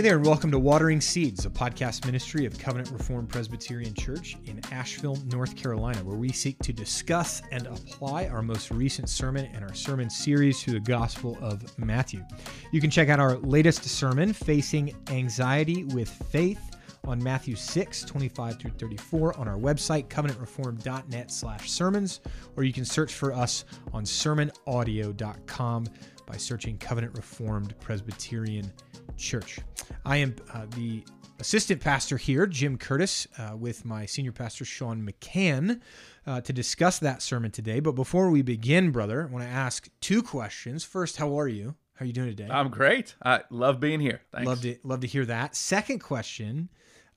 hey there, and welcome to Watering Seeds, a podcast ministry of Covenant Reformed Presbyterian Church in Asheville, North Carolina, where we seek to discuss and apply our most recent sermon and our sermon series to the Gospel of Matthew. You can check out our latest sermon, Facing Anxiety with Faith, on Matthew 6, 25 through 34 on our website, covenantreform.net slash sermons, or you can search for us on sermonaudio.com by searching Covenant Reformed Presbyterian Church. I am uh, the assistant pastor here, Jim Curtis, uh, with my senior pastor, Sean McCann, uh, to discuss that sermon today. But before we begin, brother, I want to ask two questions. First, how are you? How are you doing today? I'm great. I love being here. Thanks. Love to love to hear that. Second question.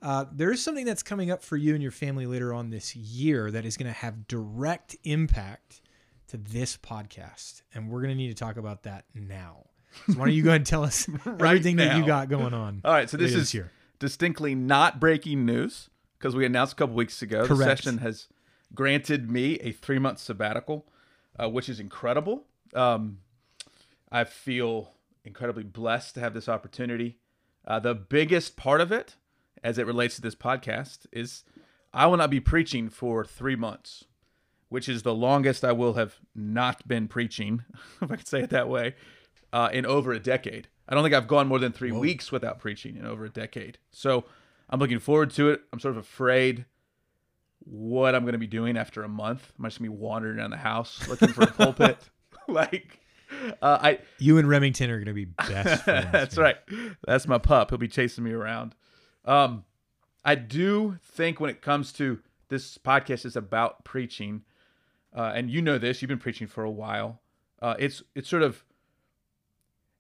Uh, there is something that's coming up for you and your family later on this year that is going to have direct impact to this podcast, and we're going to need to talk about that now. So why don't you go ahead and tell us Right everything that you got going on? All right, so this is year. distinctly not breaking news because we announced a couple weeks ago the session has granted me a three month sabbatical, uh, which is incredible. Um, I feel incredibly blessed to have this opportunity. Uh, the biggest part of it, as it relates to this podcast, is I will not be preaching for three months, which is the longest I will have not been preaching, if I could say it that way, uh, in over a decade. I don't think I've gone more than three weeks without preaching in over a decade. So I'm looking forward to it. I'm sort of afraid what I'm going to be doing after a month. I'm just going to be wandering around the house looking for a pulpit. like, uh, I You and Remington are going to be best friends. that's man. right. That's my pup. He'll be chasing me around. Um, I do think when it comes to this podcast is about preaching, uh, and you know this. You've been preaching for a while. Uh, it's it's sort of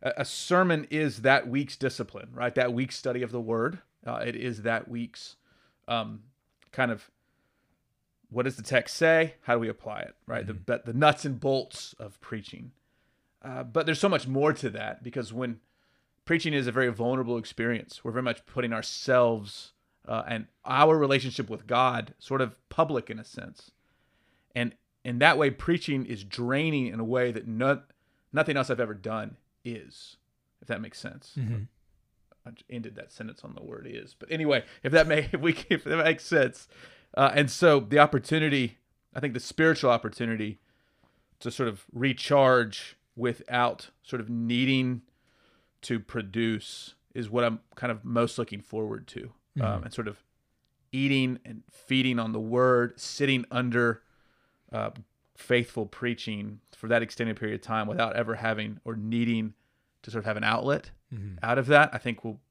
a, sermon is that week's discipline, right? That week's study of the Word. Uh, it is that week's um, kind of what does the text say? How do we apply it? Right. The The the nuts and bolts of preaching. Uh, but there's so much more to that because when preaching is a very vulnerable experience, we're very much putting ourselves uh, and our relationship with God sort of public in a sense. And in that way, preaching is draining in a way that no, nothing else I've ever done is, if that makes sense. Mhm. I ended that sentence on the word is, but anyway, if that may, if we, if that makes sense, uh, and so the opportunity, I think the spiritual opportunity to sort of recharge without sort of needing to produce is what I'm kind of most looking forward to, um, and sort of eating and feeding on the word, sitting under uh, faithful preaching for that extended period of time without ever having or needing to sort of have an outlet Mhm. out of that. I think will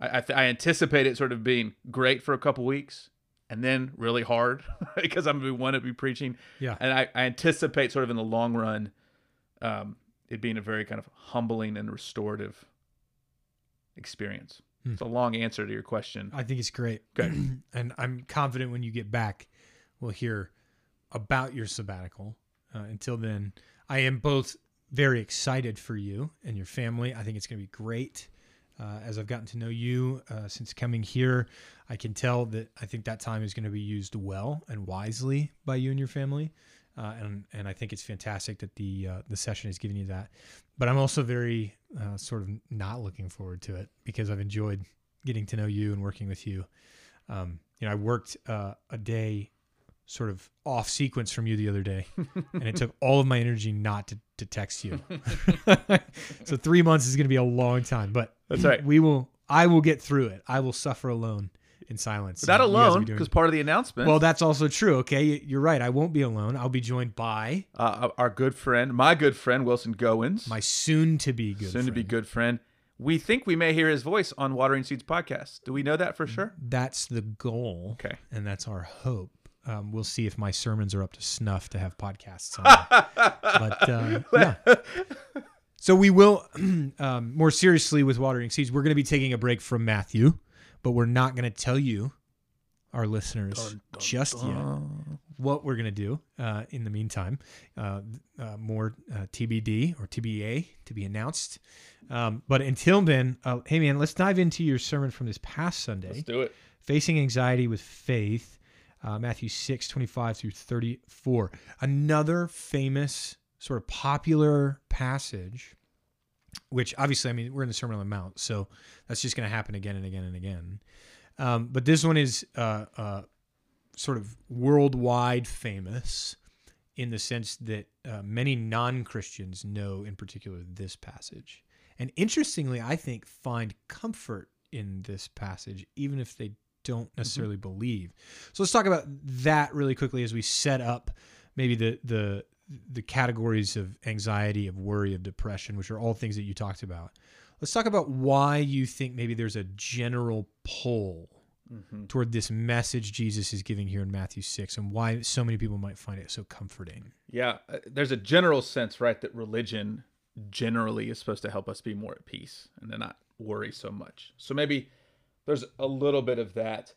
I I, th- I anticipate it sort of being great for a couple weeks and then really hard because I'm going to want to be preaching. Yeah. And I, I anticipate sort of in the long run um, it being a very kind of humbling and restorative experience. Hmm. It's a long answer to your question. I think it's great. Good. and I'm confident when you get back, we'll hear about your sabbatical. Uh, until then, I am both very excited for you and your family. I think it's going to be great. Uh, as I've gotten to know you uh, since coming here, I can tell that I think that time is going to be used well and wisely by you and your family. Uh, and and I think it's fantastic that the uh, the session is giving you that. But I'm also very uh, sort of not looking forward to it because I've enjoyed getting to know you and working with you. Um, you know, I worked uh, a day sort of off sequence from you the other day, and it took all of my energy not to, to text you. so three months is going to be a long time, but That's right. We will. I will get through it. I will suffer alone in silence. Not guys will alone be because part of the announcement well, that's also true. Okay, you're right. I won't be alone. I'll be joined by uh, our good friend, my good friend Wilson Goins, my soon-to-be good soon to be good friend. We think we may hear his voice on Watering Seeds podcast. Do we know that for sure? That's the goal. Okay. and that's our hope. Um, we'll see if my sermons are up to snuff to have podcasts on. but uh, yeah. So we will, um, more seriously with Watering Seeds, we're going to be taking a break from Matthew, but we're not going to tell you, our listeners, just yet what we're going to do uh, in the meantime. Uh, uh, more uh, TBD or TBA to be announced. Um, but until then, uh, hey man, let's dive into your sermon from this past Sunday. Let's do it. Facing Anxiety with Faith, uh, Matthew 6, 25 through 34. Another famous, sort of popular passage which obviously, I mean, we're in the Sermon on the Mount, so that's just going to happen again and again and again. Um, but this one is uh, uh, sort of worldwide famous in the sense that uh, many non Christians know, in particular, this passage. And interestingly, I think find comfort in this passage, even if they don't necessarily mm-hmm. believe. So let's talk about that really quickly as we set up maybe the the the categories of anxiety, of worry, of depression, which are all things that you talked about. Let's talk about why you think maybe there's a general pull mm-hmm. toward this message Jesus is giving here in Matthew 6 and why so many people might find it so comforting. Yeah, uh, there's a general sense, right, that religion generally is supposed to help us be more at peace and to not worry so much. So maybe there's a little bit of that.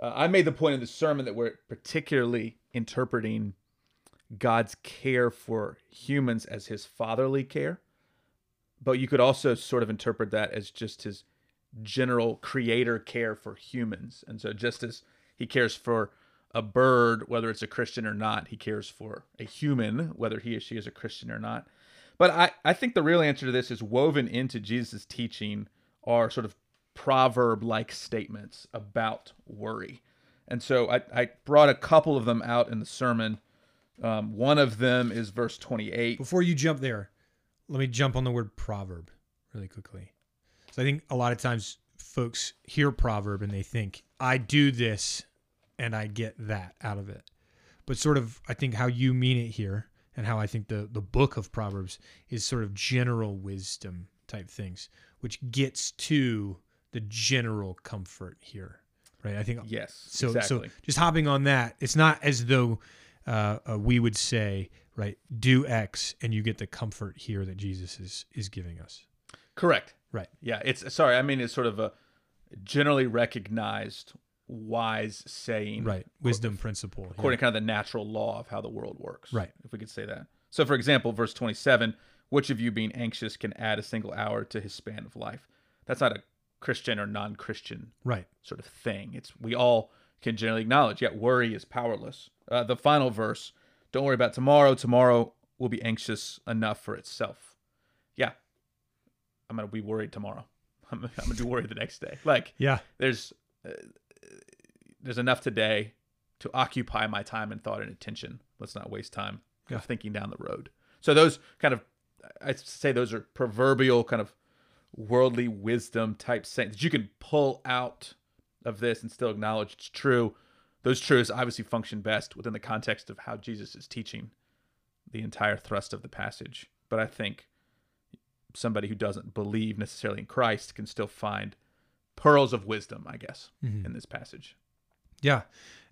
Uh, I made the point in the sermon that we're particularly interpreting God's care for humans as his fatherly care. But you could also sort of interpret that as just his general creator care for humans. And so, just as he cares for a bird, whether it's a Christian or not, he cares for a human, whether he or she is a Christian or not. But I, I think the real answer to this is woven into Jesus' teaching are sort of proverb like statements about worry. And so I, I brought a couple of them out in the sermon um, one of them is verse 28. Before you jump there, let me jump on the word proverb really quickly. So I think a lot of times folks hear proverb and they think, I do this and I get that out of it. But sort of, I think how you mean it here and how I think the, the book of Proverbs is sort of general wisdom type things, which gets to the general comfort here. Right. I think yes. So exactly. so just hopping on that, it's not as though uh, uh, we would say, right, do X, and you get the comfort here that Jesus is is giving us. Correct. Right. Yeah. It's sorry. I mean, it's sort of a generally recognized wise saying. Right. Wisdom principle. According yeah. to kind of the natural law of how the world works. Right. If we could say that. So, for example, verse twenty-seven: Which of you, being anxious, can add a single hour to his span of life? That's not a Christian or non-Christian right sort of thing. It's we all can generally acknowledge. Yet worry is powerless. Uh, the final verse Don't worry about tomorrow. Tomorrow will be anxious enough for itself. Yeah. I'm to be worried tomorrow. I'm, I'm going to be worried the next day. Like, yeah, there's, uh, there's enough today to occupy my time and thought and attention. Let's not waste time yeah. thinking down the road. So those kind of, I say those are proverbial kind of worldly wisdom type sayings that you can pull out of this and still acknowledge it's true. Those truths obviously function best within the context of how Jesus is teaching the entire thrust of the passage. But I think somebody who doesn't believe necessarily in Christ can still find pearls of wisdom, I guess, mm-hmm. in this passage. Yeah.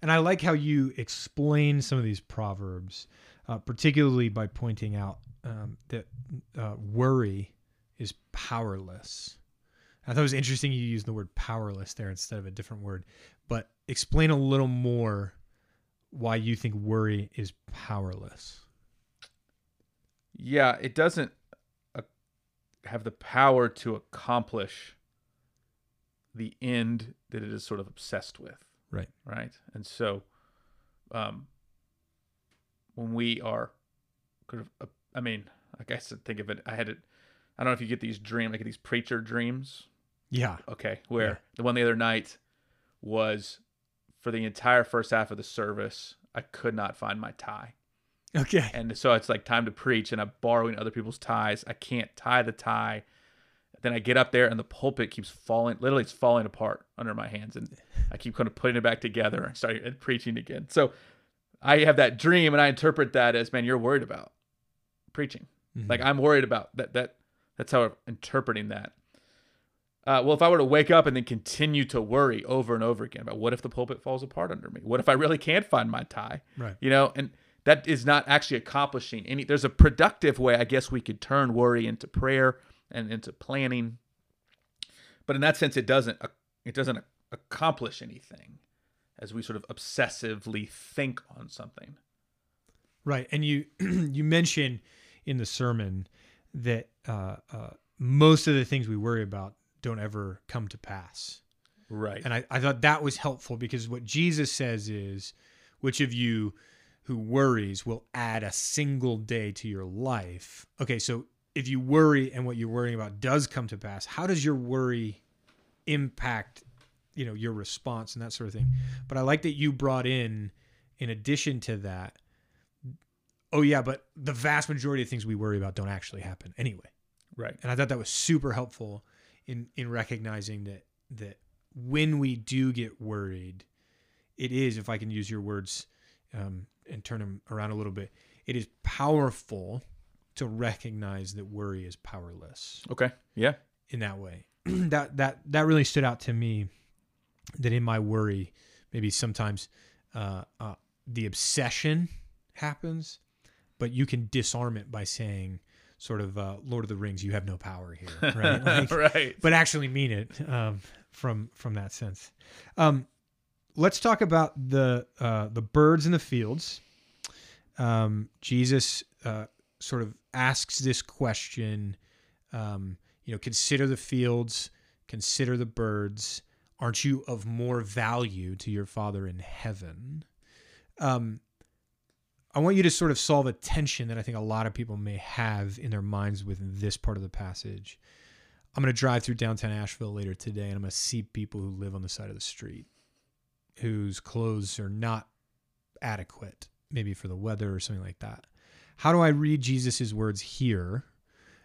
And I like how you explain some of these proverbs, uh, particularly by pointing out um, that uh, worry is powerless. I thought it was interesting you used the word powerless there instead of a different word. But explain a little more why you think worry is powerless. Yeah, it doesn't uh, have the power to accomplish the end that it is sort of obsessed with. Right. Right. And so, um, when we are kind of, uh, I mean, I guess think of it, I had it, I don't know if you get these dreams, like these preacher dreams yeah. Okay. Where yeah. the one the other night was for the entire first half of the service, I could not find my tie. Okay. And so it's like time to preach, and I'm borrowing other people's ties. I can't tie the tie. Then I get up there, and the pulpit keeps falling. Literally, it's falling apart under my hands, and I keep kind of putting it back together and starting preaching again. So I have that dream, and I interpret that as, man, you're worried about preaching. Mm-hmm. Like I'm worried about that. That that's how I'm interpreting that. Uh, well, if I were to wake up and then continue to worry over and over again about what if the pulpit falls apart under me? What if I really can't find my tie? Right. You know, and that is not actually accomplishing any. There's a productive way, I guess, we could turn worry into prayer and into planning, but in that sense, it doesn't. It doesn't accomplish anything as we sort of obsessively think on something. Right, and you you mention in the sermon that uh, uh, most of the things we worry about don't ever come to pass. Right. And I, I thought that was helpful because what Jesus says is, which of you who worries will add a single day to your life? Okay, so if you worry and what you're worrying about does come to pass, how does your worry impact, you know, your response and that sort of thing? But I like that you brought in, in addition to that, oh yeah, but the vast majority of things we worry about don't actually happen anyway. Right. And I thought that was super helpful in in recognizing that that when we do get worried, it is, if I can use your words um, and turn them around a little bit, it is powerful to recognize that worry is powerless Okay. Yeah. in that way. that that that really stood out to me. That in my worry, maybe sometimes uh, uh, the obsession happens, but you can disarm it by saying, sort of, uh, "Lord of the Rings, you have no power here," right? Like, right. but actually mean it um, from from that sense. Um, let's talk about the uh, the birds in the fields. Um, Jesus uh, sort of asks this question. Um, you know, consider the fields, consider the birds. Aren't you of more value to your Father in heaven? Um, I want you to sort of solve a tension that I think a lot of people may have in their minds with this part of the passage. I'm going to drive through downtown Asheville later today and I'm going to see people who live on the side of the street whose clothes are not adequate, maybe for the weather or something like that. How do I read Jesus' words here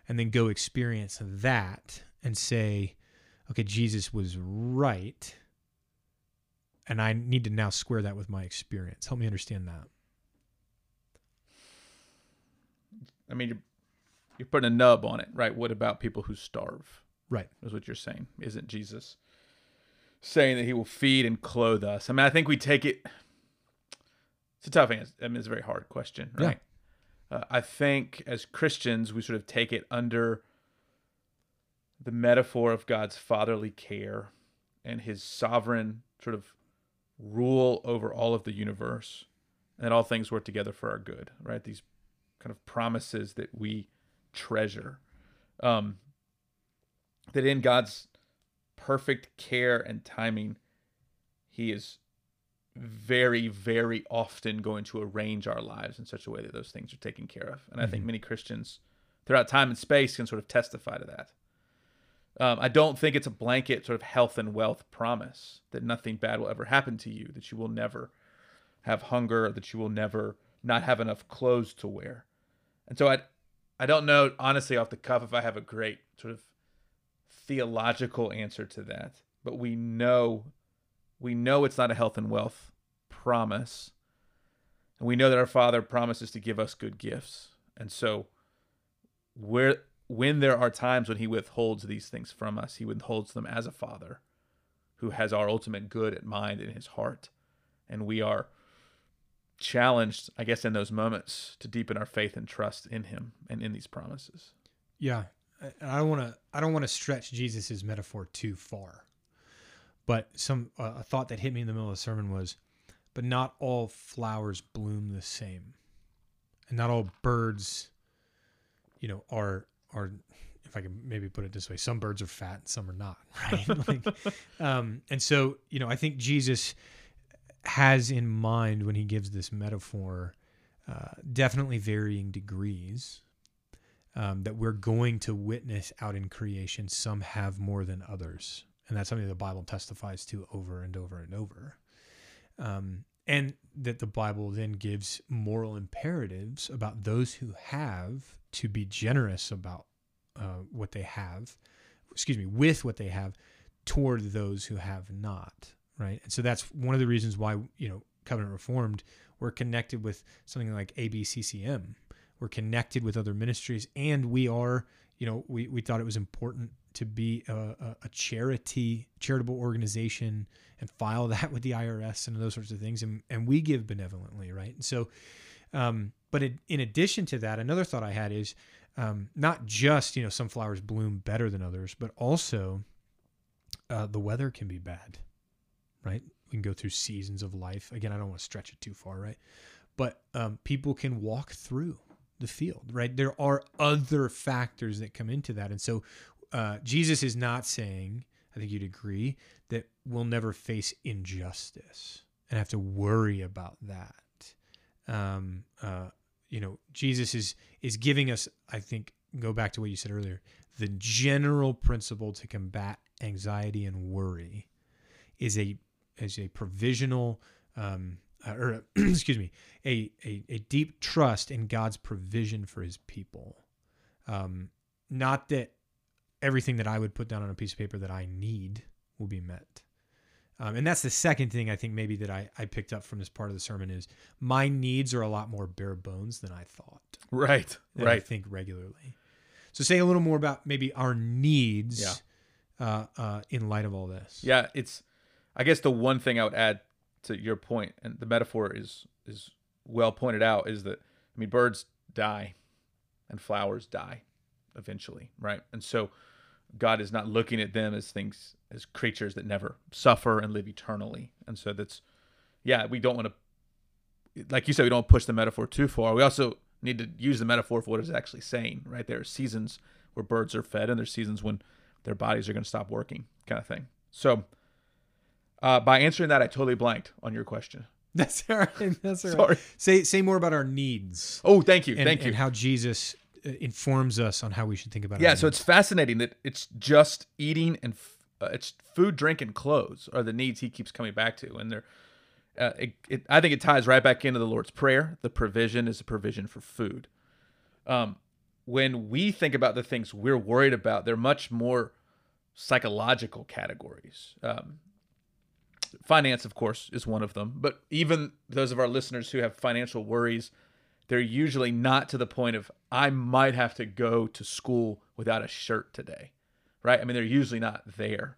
and then go experience that and say, okay, Jesus was right. And I need to now square that with my experience. Help me understand that. I mean, you're, you're putting a nub on it, right? What about people who starve? Right. Is what you're saying. Isn't Jesus saying that he will feed and clothe us? I mean, I think we take it. It's a tough answer. I mean, it's a very hard question, Yeah. right? Uh, I think as Christians, we sort of take it under the metaphor of God's fatherly care and his sovereign sort of rule over all of the universe, and that all things work together for our good, right? These kind of promises that we treasure. Um, that in God's perfect care and timing, He is very, very often going to arrange our lives in such a way that those things are taken care of. And I think Mhm. many Christians throughout time and space can sort of testify to that. Um, I don't think it's a blanket sort of health and wealth promise that nothing bad will ever happen to you, that you will never have hunger, that you will never not have enough clothes to wear. And so I, I don't know honestly off the cuff if I have a great sort of theological answer to that, but we know, we know it's not a health and wealth promise, and we know that our Father promises to give us good gifts, and so where when there are times when He withholds these things from us, He withholds them as a Father, who has our ultimate good at mind in His heart, and we are challenged, I guess, in those moments to deepen our faith and trust in Him and in these promises. Yeah, I- I don't want to. I don't want to stretch Jesus's metaphor too far. But some uh, a thought that hit me in the middle of the sermon was, but not all flowers bloom the same, and not all birds, you know, are are. If I can maybe put it this way, some birds are fat, and some are not, right? like, um, and so you know, I think Jesus has in mind when he gives this metaphor, uh, definitely varying degrees um, that we're going to witness out in creation. Some have more than others. And that's something the Bible testifies to over and over and over. Um, and that the Bible then gives moral imperatives about those who have to be generous about uh, what they have, excuse me, with what they have toward those who have not. Right. And so that's one of the reasons why, you know, Covenant Reformed, we're connected with something like ABCCM, we're connected with other ministries and we are you know we, we thought it was important to be a, a, charity charitable organization and file that with the irs and those sorts of things and, and we give benevolently right? And so um, but in, in addition to that another thought i had is um, not just you know some flowers bloom better than others but also uh, the weather can be bad right we can go through seasons of life again i don't want to stretch it too far right but um, people can walk through the field, right? There are other factors that come into that. And so uh, Jesus is not saying, I think you'd agree, that we'll never face injustice and have to worry about that. Um, uh, you know, Jesus is is giving us, I think, go back to what you said earlier. The general principle to combat anxiety and worry is a is a provisional um, uh, or excuse me, a, a a deep trust in God's provision for His people. Um, not that everything that I would put down on a piece of paper that I need will be met. Um, and that's the second thing I think maybe that I, I picked up from this part of the sermon is my needs are a lot more bare bones than I thought. Right. right. I think regularly. So say a little more about maybe our needs Yeah. uh, uh, in light of all this. Yeah, it's I guess the one thing I would add to your point, and the metaphor is is well pointed out, is that I mean birds die and flowers die eventually, right? And so God is not looking at them as things as creatures that never suffer and live eternally. And so that's yeah, we don't want to like you said, we don't push the metaphor too far. We also need to use the metaphor for what it's actually saying, right? There are seasons where birds are fed and there's seasons when their bodies are going to stop working, kind of thing. So uh, by answering that, I totally blanked on your question. That's all right. That's all right. Sorry. Say say more about our needs. Oh, thank you, and, thank you. and how Jesus uh, informs us on how we should think about. Our Yeah, so needs. it's fascinating that it's just eating and f- uh, it's food, drink, and clothes are the needs he keeps coming back to, and they're. Uh, it, it, I think it ties right back into the Lord's prayer. The provision is a provision for food. Um, when we think about the things we're worried about, they're much more psychological categories. Um, finance, of course, is one of them. But even those of our listeners who have financial worries, they're usually not to the point of I might have to go to school without a shirt today, right? I mean, they're usually not there.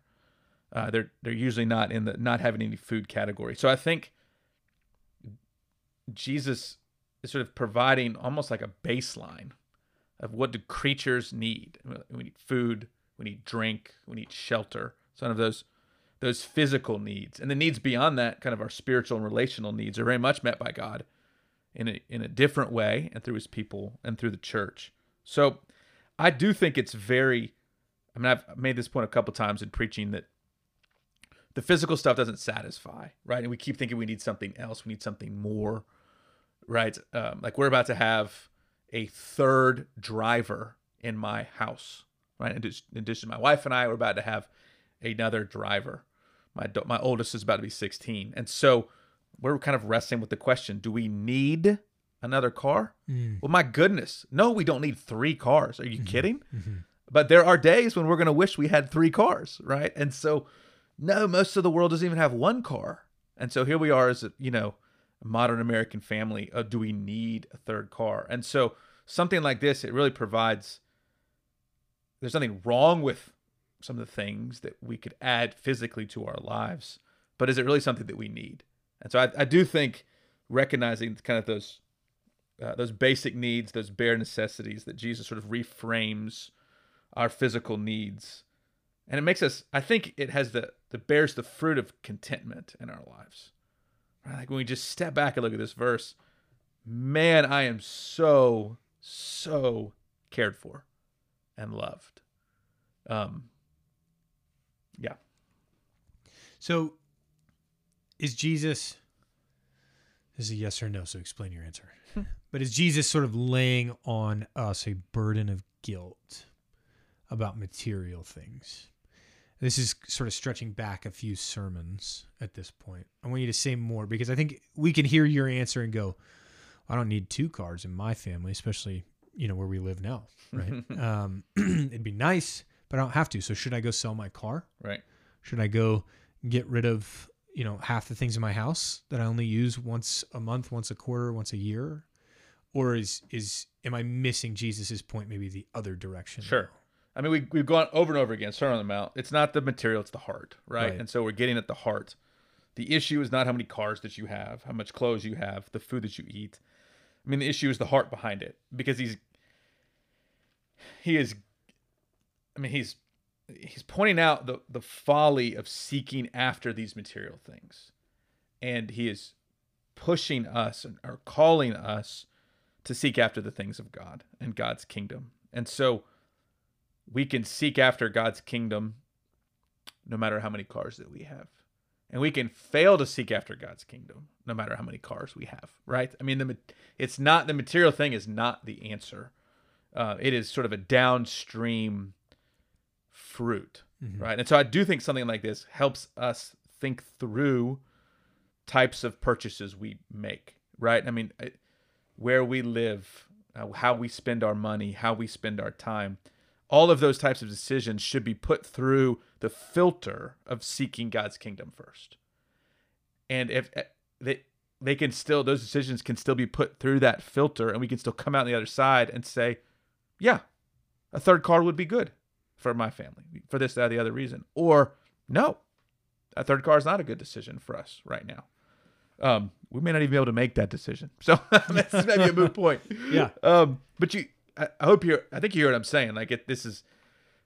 Uh, they're they're usually not in the not having any food category. So I think Jesus is sort of providing almost like a baseline of what do creatures need. We need food, we need drink, we need shelter. Some of those those physical needs and the needs beyond that, kind of our spiritual and relational needs, are very much met by God in a in a different way and through His people and through the church. So I do think it's very. I mean, I've made this point a couple times in preaching that the physical stuff doesn't satisfy, right? And we keep thinking we need something else, we need something more, right? Um, like we're about to have a third driver in my house, right? In addition- to my wife and I, we're about to have another driver. My my oldest is about to be 16, and so we're kind of wrestling with the question: Do we need another car? Mm. Well, my goodness, no, we don't need three cars. Are you kidding? Mhm. But there are days when we're going to wish we had three cars, right? And so, no, most of the world doesn't even have one car. And so here we are as a, you know, modern American family. Uh, do we need a third car? And so something like this, it really provides. There's nothing wrong with some of the things that we could add physically to our lives, but is it really something that we need? And so I, I do think recognizing kind of those uh, those basic needs, those bare necessities that Jesus sort of reframes our physical needs. And it makes us, I think it has the, the bears the fruit of contentment in our lives. Right? Like when we just step back and look at this verse, man, I am so, so cared for and loved. Um, yeah. So, is Jesus? This is a yes or no. So explain your answer. but is Jesus sort of laying on us a burden of guilt about material things? This is sort of stretching back a few sermons at this point. I want you to say more because I think we can hear your answer and go, I don't need two cars in my family, especially you know where we live now, right? um, it'd be nice, but I don't have to. So should I go sell my car? Right. Should I go get rid of, you know, half the things in my house that I only use once a month, once a quarter, once a year? Or is is am I missing Jesus's point maybe the other direction? Sure. I mean, we, we've gone over and over again, Sermon on the Mount. It's not the material, it's the heart, right? Right. And so we're getting at the heart. The issue is not how many cars that you have, how much clothes you have, the food that you eat. I mean, the issue is the heart behind it because he's, he is, I mean, he's, he's pointing out the, the folly of seeking after these material things. And he is pushing us or calling us to seek after the things of God and God's kingdom. And so, we can seek after God's kingdom no matter how many cars that we have. And we can fail to seek after God's kingdom no matter how many cars we have, right? I mean, the it's not the material thing is not the answer. Uh, it is sort of a downstream fruit, right? And so I do think something like this helps us think through types of purchases we make, right? I mean, where we live, uh, how we spend our money, how we spend our time. All of those types of decisions should be put through the filter of seeking God's kingdom first. And if eh, they they can still those decisions can still be put through that filter and we can still come out on the other side and say, yeah, a third car would be good for my family for this, that, or the other reason. Or no, a third car is not a good decision for us right now. Um, we may not even be able to make that decision. So that's maybe a moot point. Yeah. Um, but you, I, I hope you're, I think you hear what I'm saying. Like it, this is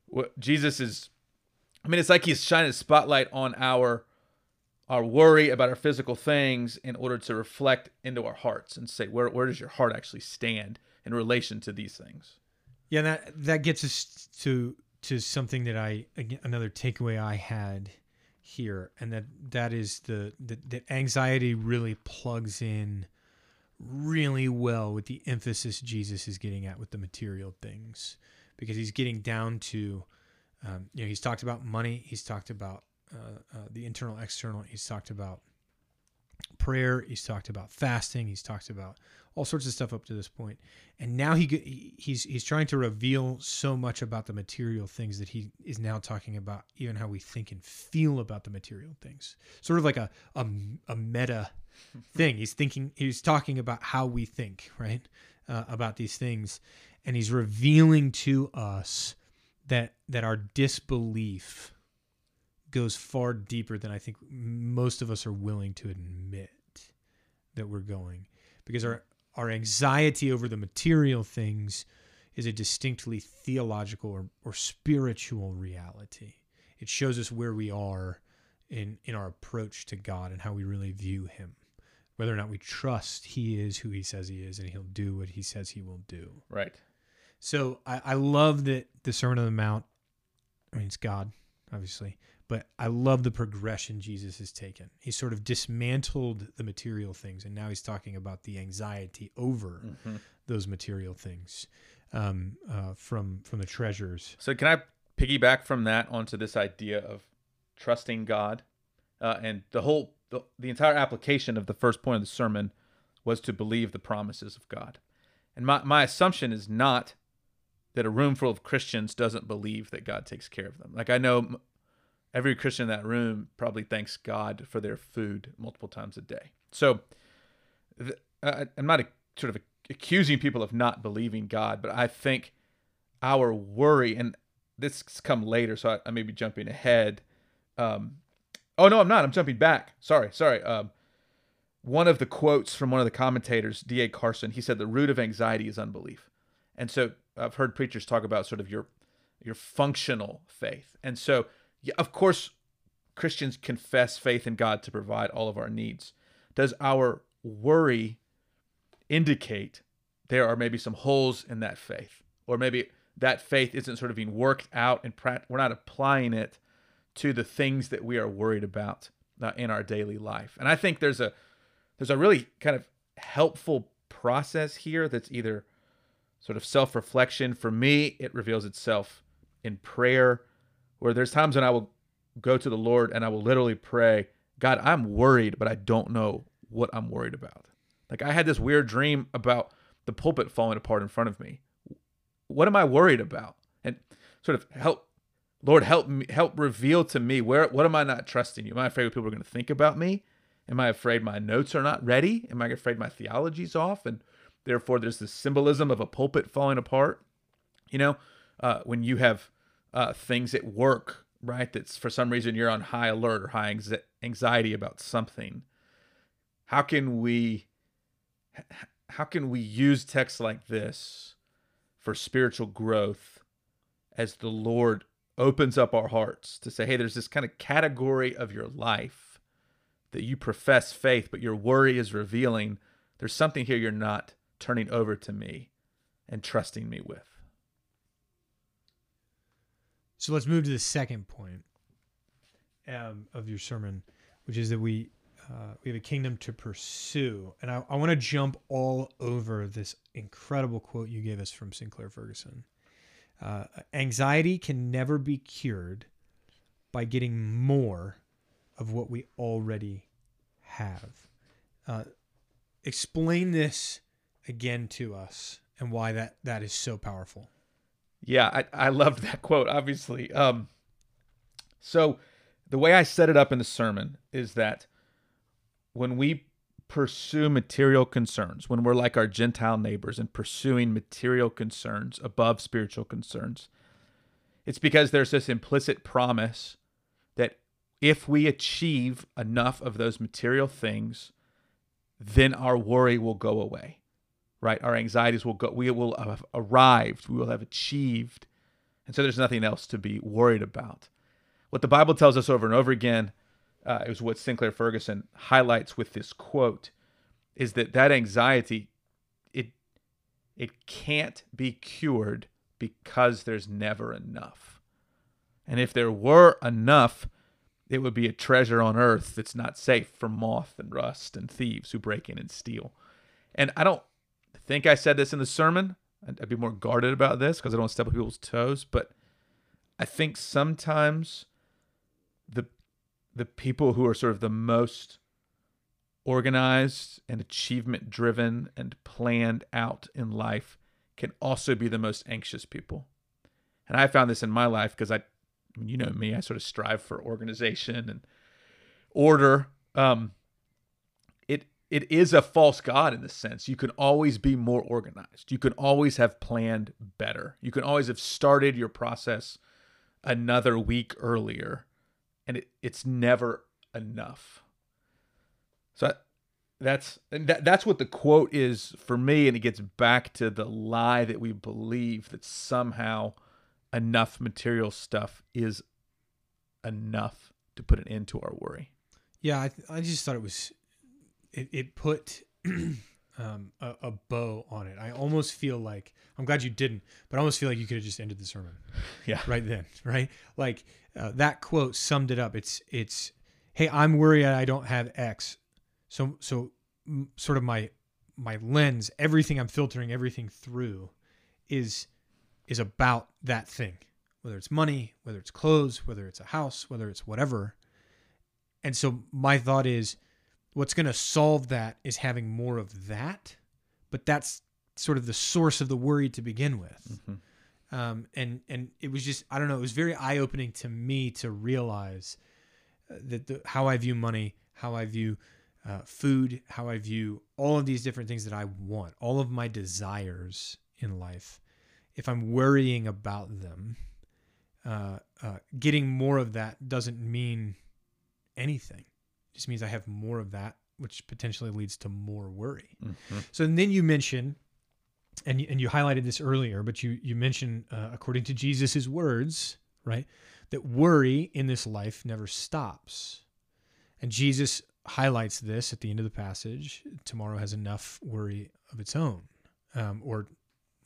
what Jesus is. I mean, it's like he's shining a spotlight on our, our worry about our physical things in order to reflect into our hearts and say, where, where does your heart actually stand in relation to these things? Yeah, that that gets us to to something that I another takeaway I had here, and that that is the, the that anxiety really plugs in really well with the emphasis Jesus is getting at with the material things, because he's getting down to, um, you know, he's talked about money, he's talked about uh, uh, the internal, external, he's talked about prayer, he's talked about fasting, he's talked about all sorts of stuff up to this point. And now he he- he's he's trying to reveal so much about the material things that he is now talking about even how we think and feel about the material things. Sort of like a a, a meta thing. He's thinking he's talking about how we think right? Uh, about these things. And he's revealing to us that that our disbelief goes far deeper than i think most of us are willing to admit that we're going because our our anxiety over the material things is a distinctly theological or, or spiritual reality. It shows us where we are in in our approach to God and how we really view him. Whether or not we trust he is who he says he is and he'll do what he says he will do. Right. So I, I love that the Sermon on the Mount, I mean, it's God, obviously, but I love the progression Jesus has taken. He sort of dismantled the material things, and now he's talking about the anxiety over those material things um, uh, from from the treasures. So can I piggyback from that onto this idea of trusting God, uh, and the whole the, the entire application of the first point of the sermon was to believe the promises of God, and my my assumption is not that a room full of Christians doesn't believe that God takes care of them. Like I know every Christian in that room probably thanks God for their food multiple times a day. So I, I'm not a, sort of accusing people of not believing God, but I think our worry, and this has come later, so I, I may be jumping ahead. Um, oh no, I'm not. I'm jumping back. Sorry, sorry. Um, one of the quotes from one of the commentators, D.A. Carson, he said the root of anxiety is unbelief, and so I've heard preachers talk about sort of your your functional faith, and so yeah, of course Christians confess faith in God to provide all of our needs. Does our worry indicate there are maybe some holes in that faith, or maybe that faith isn't sort of being worked out and we're not applying it to the things that we are worried about uh, in our daily life. And I think there's a there's a really kind of helpful process here that's either sort of self-reflection. For me, it reveals itself in prayer, where there's times when I will go to the Lord and I will literally pray, God, I'm worried, but I don't know what I'm worried about. Like I had this weird dream about the pulpit falling apart in front of me. What am I worried about? And sort of help, Lord, help me, help reveal to me where, what am I not trusting you? Am I afraid what people are going to think about me? Am I afraid my notes are not ready? Am I afraid my theology's off? And therefore there's this symbolism of a pulpit falling apart. You know, uh, when you have uh, things at work, right? That's for some reason you're on high alert or high anxiety about something. How can we how can we use texts like this for spiritual growth as the Lord opens up our hearts to say, hey, there's this kind of category of your life that you profess faith, but your worry is revealing there's something here you're not turning over to me and trusting me with. So let's move to the second point um, of your sermon, which is that we uh, we have a kingdom to pursue. And I, I want to jump all over this incredible quote you gave us from Sinclair Ferguson. Uh, anxiety can never be cured by getting more of what we already have. Uh, explain this again to us and why that, that is so powerful. Yeah, I, I loved that quote, obviously. Um, so, the way I set it up in the sermon is that when we pursue material concerns, when we're like our Gentile neighbors and pursuing material concerns above spiritual concerns, it's because there's this implicit promise that if we achieve enough of those material things, then our worry will go away, right? Our anxieties will go, we will have arrived, we will have achieved. And so there's nothing else to be worried about. What the Bible tells us over and over again uh, is what Sinclair Ferguson highlights with this quote is that that anxiety it it can't be cured because there's never enough. And if there were enough, it would be a treasure on earth that's not safe from moth and rust and thieves who break in and steal. And I don't think I said this in the sermon. I'd, I'd be more guarded about this because I don't want to step on people's toes. But I think sometimes the the people who are sort of the most organized and achievement driven and planned out in life can also be the most anxious people. And I found this in my life because I, you know me, I sort of strive for organization and order. Um, it is a false god in the sense you can always be more organized. You can always have planned better. You can always have started your process another week earlier and it, it's never enough. So that's that, that's what the quote is for me, and it gets back to the lie that we believe that somehow enough material stuff is enough to put an end to our worry. Yeah, I, I just thought it was it, it put um, a, a, bow on it. I almost feel like I'm glad you didn't, but I almost feel like you could have just ended the sermon. Yeah, right then, right? Like uh, that quote summed it up. It's it's hey, I'm worried I don't have X, so so m- sort of my my lens, everything I'm filtering everything through, is is about that thing, whether it's money, whether it's clothes, whether it's a house, whether it's whatever. And so my thought is what's going to solve that is having more of that but that's sort of the source of the worry to begin with. Mm-hmm. um, and and it was just i don't know it was very eye-opening to me to realize uh, that the, how i view money how i view uh, food how i view all of these different things that i want all of my desires in life. If i'm worrying about them uh, uh getting more of that doesn't mean anything just means I have more of that, which potentially leads to more worry. Mm-hmm. So and then you mention, and you, and you highlighted this earlier, but you you mentioned uh, according to Jesus's words, right, that worry in this life never stops, and Jesus highlights this at the end of the passage. Tomorrow has enough worry of its own, um, or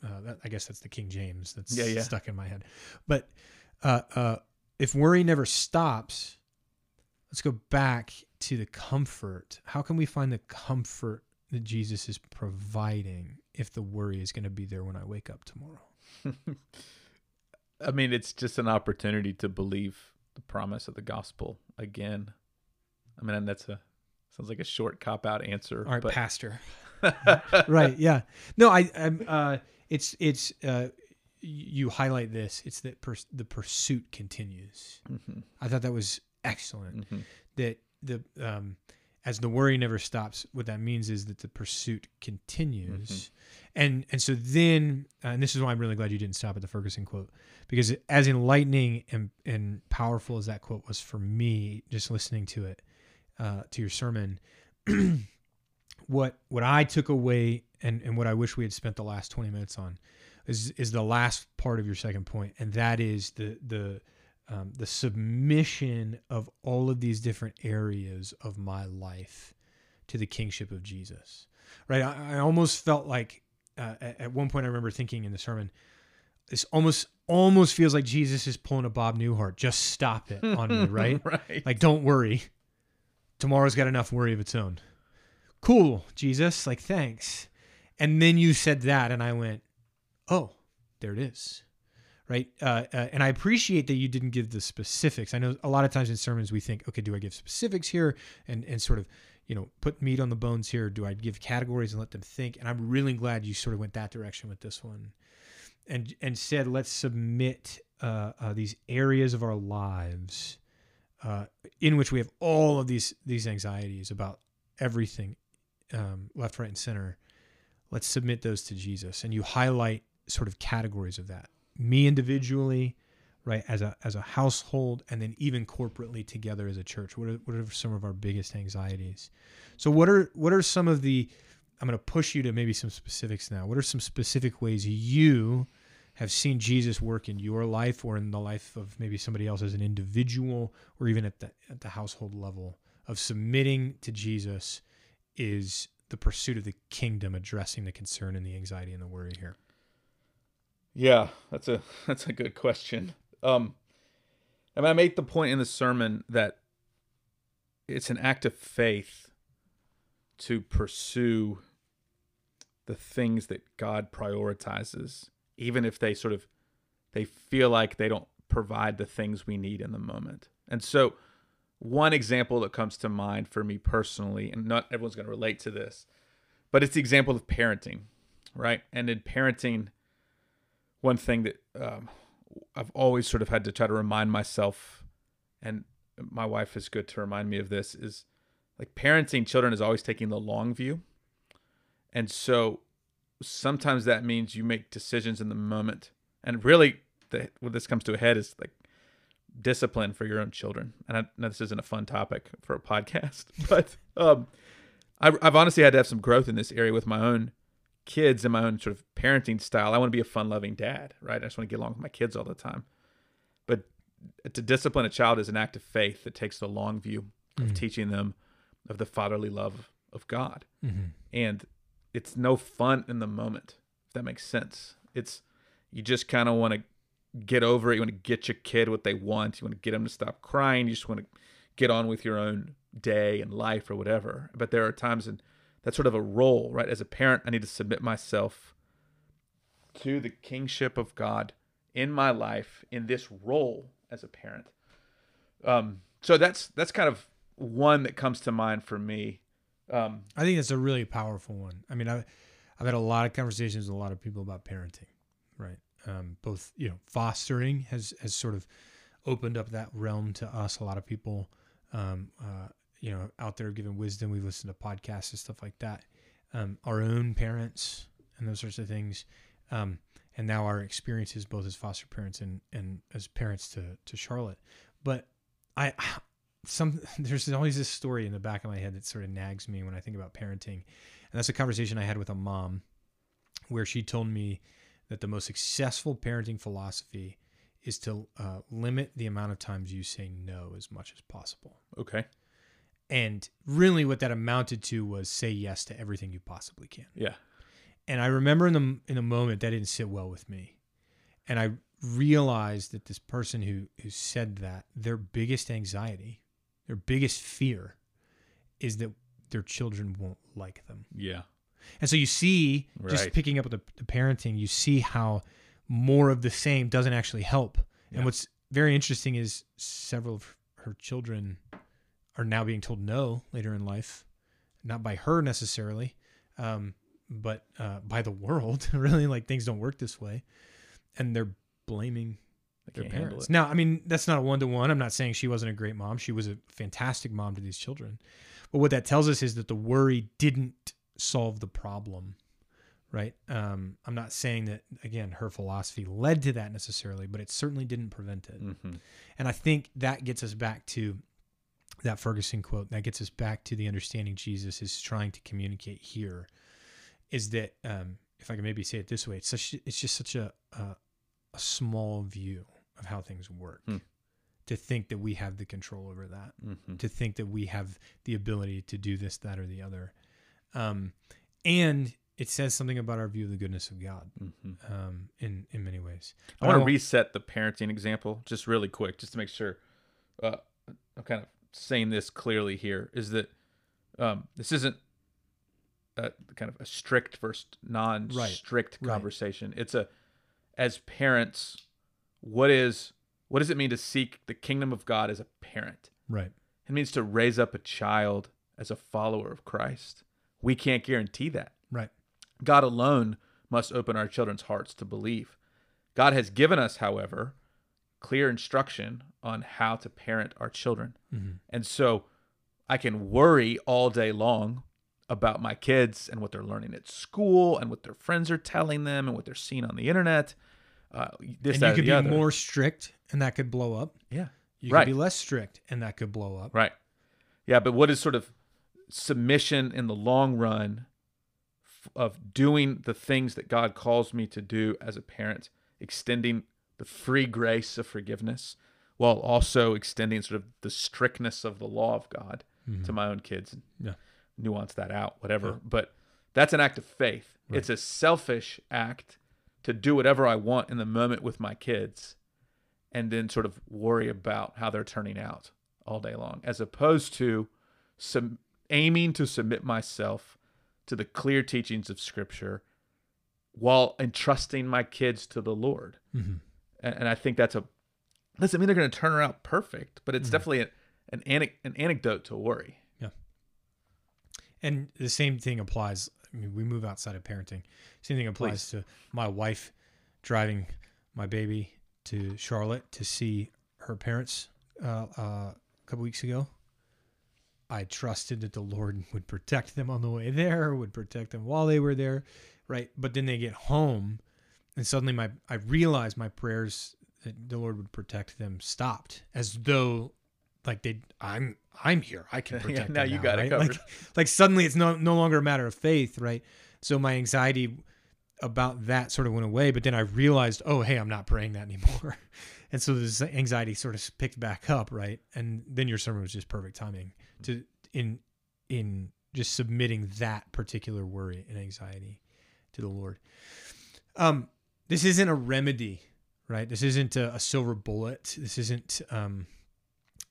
uh, that, I guess that's the King James that's yeah, yeah. stuck in my head. But uh, uh, if worry never stops, let's go back to the comfort. How can we find the comfort that Jesus is providing if the worry is going to be there when I wake up tomorrow? I mean, it's just an opportunity to believe the promise of the gospel again. I mean, that's a sounds like a short cop out answer. All right, but... pastor. right? Yeah. No, I. I'm. Uh, it's it's. Uh, you highlight this. It's that pers- the pursuit continues. Mm-hmm. I thought that was excellent. Mm-hmm. That the um, as the worry never stops, what that means is that the pursuit continues. Mm-hmm. And and so then, uh, and this is why I'm really glad you didn't stop at the Ferguson quote, because as enlightening and, and powerful as that quote was for me, just listening to it, uh, to your sermon, what what I took away and, and what I wish we had spent the last 20 minutes on is is the last part of your second point, and that is the the um, the submission of all of these different areas of my life to the kingship of Jesus. Right? I, I almost felt like uh, at, one point I remember thinking in the sermon, this almost almost feels like Jesus is pulling a Bob Newhart. Just stop it on me, right? right? Like, don't worry. tomorrow's got enough worry of its own. Cool, Jesus. Like, thanks. And then you said that, and I went, oh, there it is. Right. Uh, uh, and I appreciate that you didn't give the specifics. I know a lot of times in sermons we think, okay, do I give specifics here and, and sort of, you know, put meat on the bones here? Do I give categories and let them think? And I'm really glad you sort of went that direction with this one and, and said, let's submit uh, uh these areas of our lives uh, in which we have all of these these anxieties about everything, um, left, right, and center. Let's submit those to Jesus, and you highlight sort of categories of that. Me individually, right, as a as a household, and then even corporately together as a church. What are what are some of our biggest anxieties? So what are what are some of the I'm going to push you to maybe some specifics now. What are some specific ways you have seen Jesus work in your life or in the life of maybe somebody else as an individual or even at the at the household level of submitting to Jesus is the pursuit of the kingdom addressing the concern and the anxiety and the worry here. Yeah, that's a that's a good question. Um I mean, I made the point in the sermon that it's an act of faith to pursue the things that God prioritizes even if they sort of they feel like they don't provide the things we need in the moment. And so one example that comes to mind for me personally, and not everyone's going to relate to this, but it's the example of parenting, right? And in parenting, one thing that um, I've always sort of had to try to remind myself, and my wife is good to remind me of this, is like parenting children is always taking the long view. And so sometimes that means you make decisions in the moment. And really, the, when this comes to a head is like discipline for your own children. And I know this isn't a fun topic for a podcast, but um, I, I've honestly had to have some growth in this area with my own kids and my own sort of parenting style. I want to be a fun loving dad, right? I just want to get along with my kids all the time. But to discipline a child is an act of faith that takes the long view of mm-hmm. teaching them of the fatherly love of God. Mm-hmm. And it's no fun in the moment. If that makes sense. It's you just kind of want to get over it. You want to get your kid what they want. You want to get them to stop crying. You just want to get on with your own day and life or whatever. But there are times and that's sort of a role, right? As a parent, I need to submit myself to the kingship of God in my life in this role as a parent. Um, so that's that's kind of one that comes to mind for me um, I think that's a really powerful one. I mean, I've, I've had a lot of conversations with a lot of people about parenting, right? Um, both, you know, fostering has, has sort of opened up that realm to us. A lot of people, um, uh, you know, out there giving wisdom. We've listened to podcasts and stuff like that. Um, our own parents and those sorts of things. Um, and now our experiences both as foster parents and, and as parents to, to Charlotte. But I, some there's always this story in the back of my head that sort of nags me when I think about parenting. And that's a conversation I had with a mom where she told me that the most successful parenting philosophy is to uh, limit the amount of times you say no as much as possible. Okay. And really, what that amounted to was say yes to everything you possibly can. Yeah. And I remember in the in the moment that didn't sit well with me, and I realized that this person who who said that their biggest anxiety their biggest fear is that their children won't like them. Yeah. And so you see, right. just picking up with the, the, parenting, you see how more of the same doesn't actually help. Yeah. And what's very interesting is several of her children are now being told no later in life, not by her necessarily, um, but uh, by the world. really, like things don't work this way, and they're blaming their parents. Now, I mean, that's not a one to one. I'm not saying she wasn't a great mom. She was a fantastic mom to these children. But what that tells us is that the worry didn't solve the problem, right? Um, I'm not saying that, again, her philosophy led to that necessarily, but it certainly didn't prevent it. Mm-hmm. And I think that gets us back to that Ferguson quote. That gets us back to the understanding Jesus is trying to communicate here is that, um, if I can maybe say it this way, it's such, it's just such a, a, a small view of how things work. Hmm. To think that we have the control over that, mm-hmm. to think that we have the ability to do this, that, or the other, um, and it says something about our view of the goodness of God mm-hmm. um, in in many ways. I want to reset the parenting example just really quick, just to make sure uh, I'm kind of saying this clearly here is that um, this isn't a kind of a strict versus non-strict Right. conversation. It's a as parents, what is what does it mean to seek the kingdom of God as a parent? Right. It means to raise up a child as a follower of Christ. We can't guarantee that. Right. God alone must open our children's hearts to believe. God has given us, however, clear instruction on how to parent our children. Mhm. And so I can worry all day long about my kids and what they're learning at school and what their friends are telling them and what they're seeing on the internet. Uh, this, and that, you could be other. more strict, and that could blow up. Yeah. You Right. could be less strict, and that could blow up. Right. Yeah, but what is sort of submission in the long run of doing the things that God calls me to do as a parent, extending the free grace of forgiveness while also extending sort of the strictness of the law of God to my own kids. Yeah. Nuance that out, whatever. Yeah. But that's an act of faith. Right. It's a selfish act to do whatever I want in the moment with my kids and then sort of worry about how they're turning out all day long, as opposed to sub- aiming to submit myself to the clear teachings of Scripture while entrusting my kids to the Lord. Mhm. And, and I think that's a doesn't mean they're going to turn out perfect, but Mm-hmm. it's definitely a, an anic- an anecdote to worry. Yeah, and the same thing applies. I mean, we move outside of parenting. Same thing applies to my wife driving my baby to Charlotte to see her parents uh, uh, a couple weeks ago. I trusted that the Lord would protect them on the way there, would protect them while they were there, right? But then they get home, and suddenly my I realized my prayers that the Lord would protect them stopped, as though like they I'm I'm here, I can Yeah, protect now them you got it covered. Like, like suddenly it's no no longer a matter of faith, right? So my anxiety about that sort of went away, but then I realized, oh, hey, I'm not praying that anymore. And so this anxiety sort of picked back up, right? And then your sermon was just perfect timing to in in just submitting that particular worry and anxiety to the Lord. Um, this isn't a remedy, right? This isn't a, a silver bullet. This isn't um,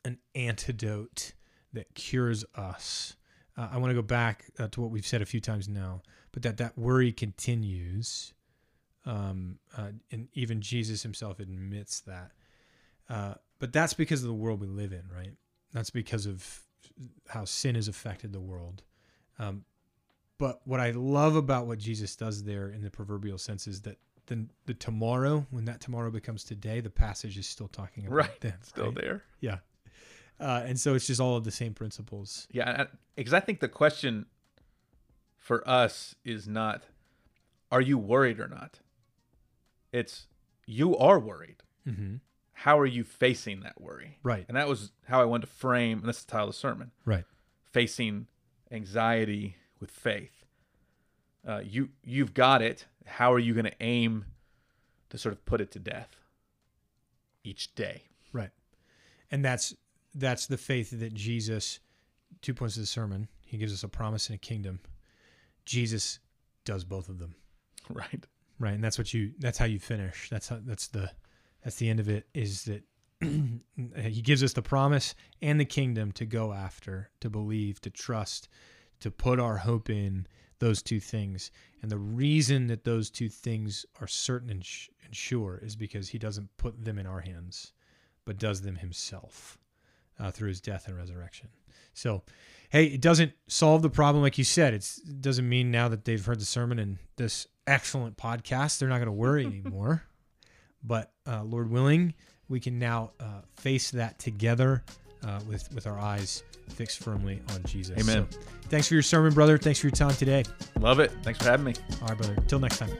an antidote that cures us. Uh, I want to go back uh, to what we've said a few times now, but that that worry continues, um, uh, and even Jesus himself admits that. Uh, but that's because of the world we live in, right? That's because of how sin has affected the world. Um, but what I love about what Jesus does there in the proverbial sense is that the, the tomorrow, when that tomorrow becomes today, the passage is still talking about Right. then. Still right? there. Yeah. Uh, and so it's just all of the same principles. Yeah, because I think the question for us is not, are you worried or not? It's, you are worried. Mm-hmm. How are you facing that worry? Right. And that was how I wanted to frame, and that's the title of the sermon, Right. facing anxiety with faith. Uh, you you've got it. How are you going to aim to sort of put it to death each day? Right. And that's that's the faith that Jesus two points of the sermon. He gives us a promise and a kingdom. Jesus does both of them. Right. Right. And that's what you that's how you finish. That's how that's the that's the end of it is that he gives us the promise and the kingdom to go after, to believe, to trust, to put our hope in those two things. And the reason that those two things are certain and, sh- and sure is because he doesn't put them in our hands, but does them himself uh, through his death and resurrection. So, hey, it doesn't solve the problem, like you said. It's, it doesn't mean now that they've heard the sermon and this excellent podcast, they're not going to worry anymore. but uh, Lord willing, we can now uh, face that together uh, with with our eyes fixed firmly on Jesus. Amen. So, thanks for your sermon, brother. Thanks for your time today. Love it. Thanks for having me. All right, brother. Till next time.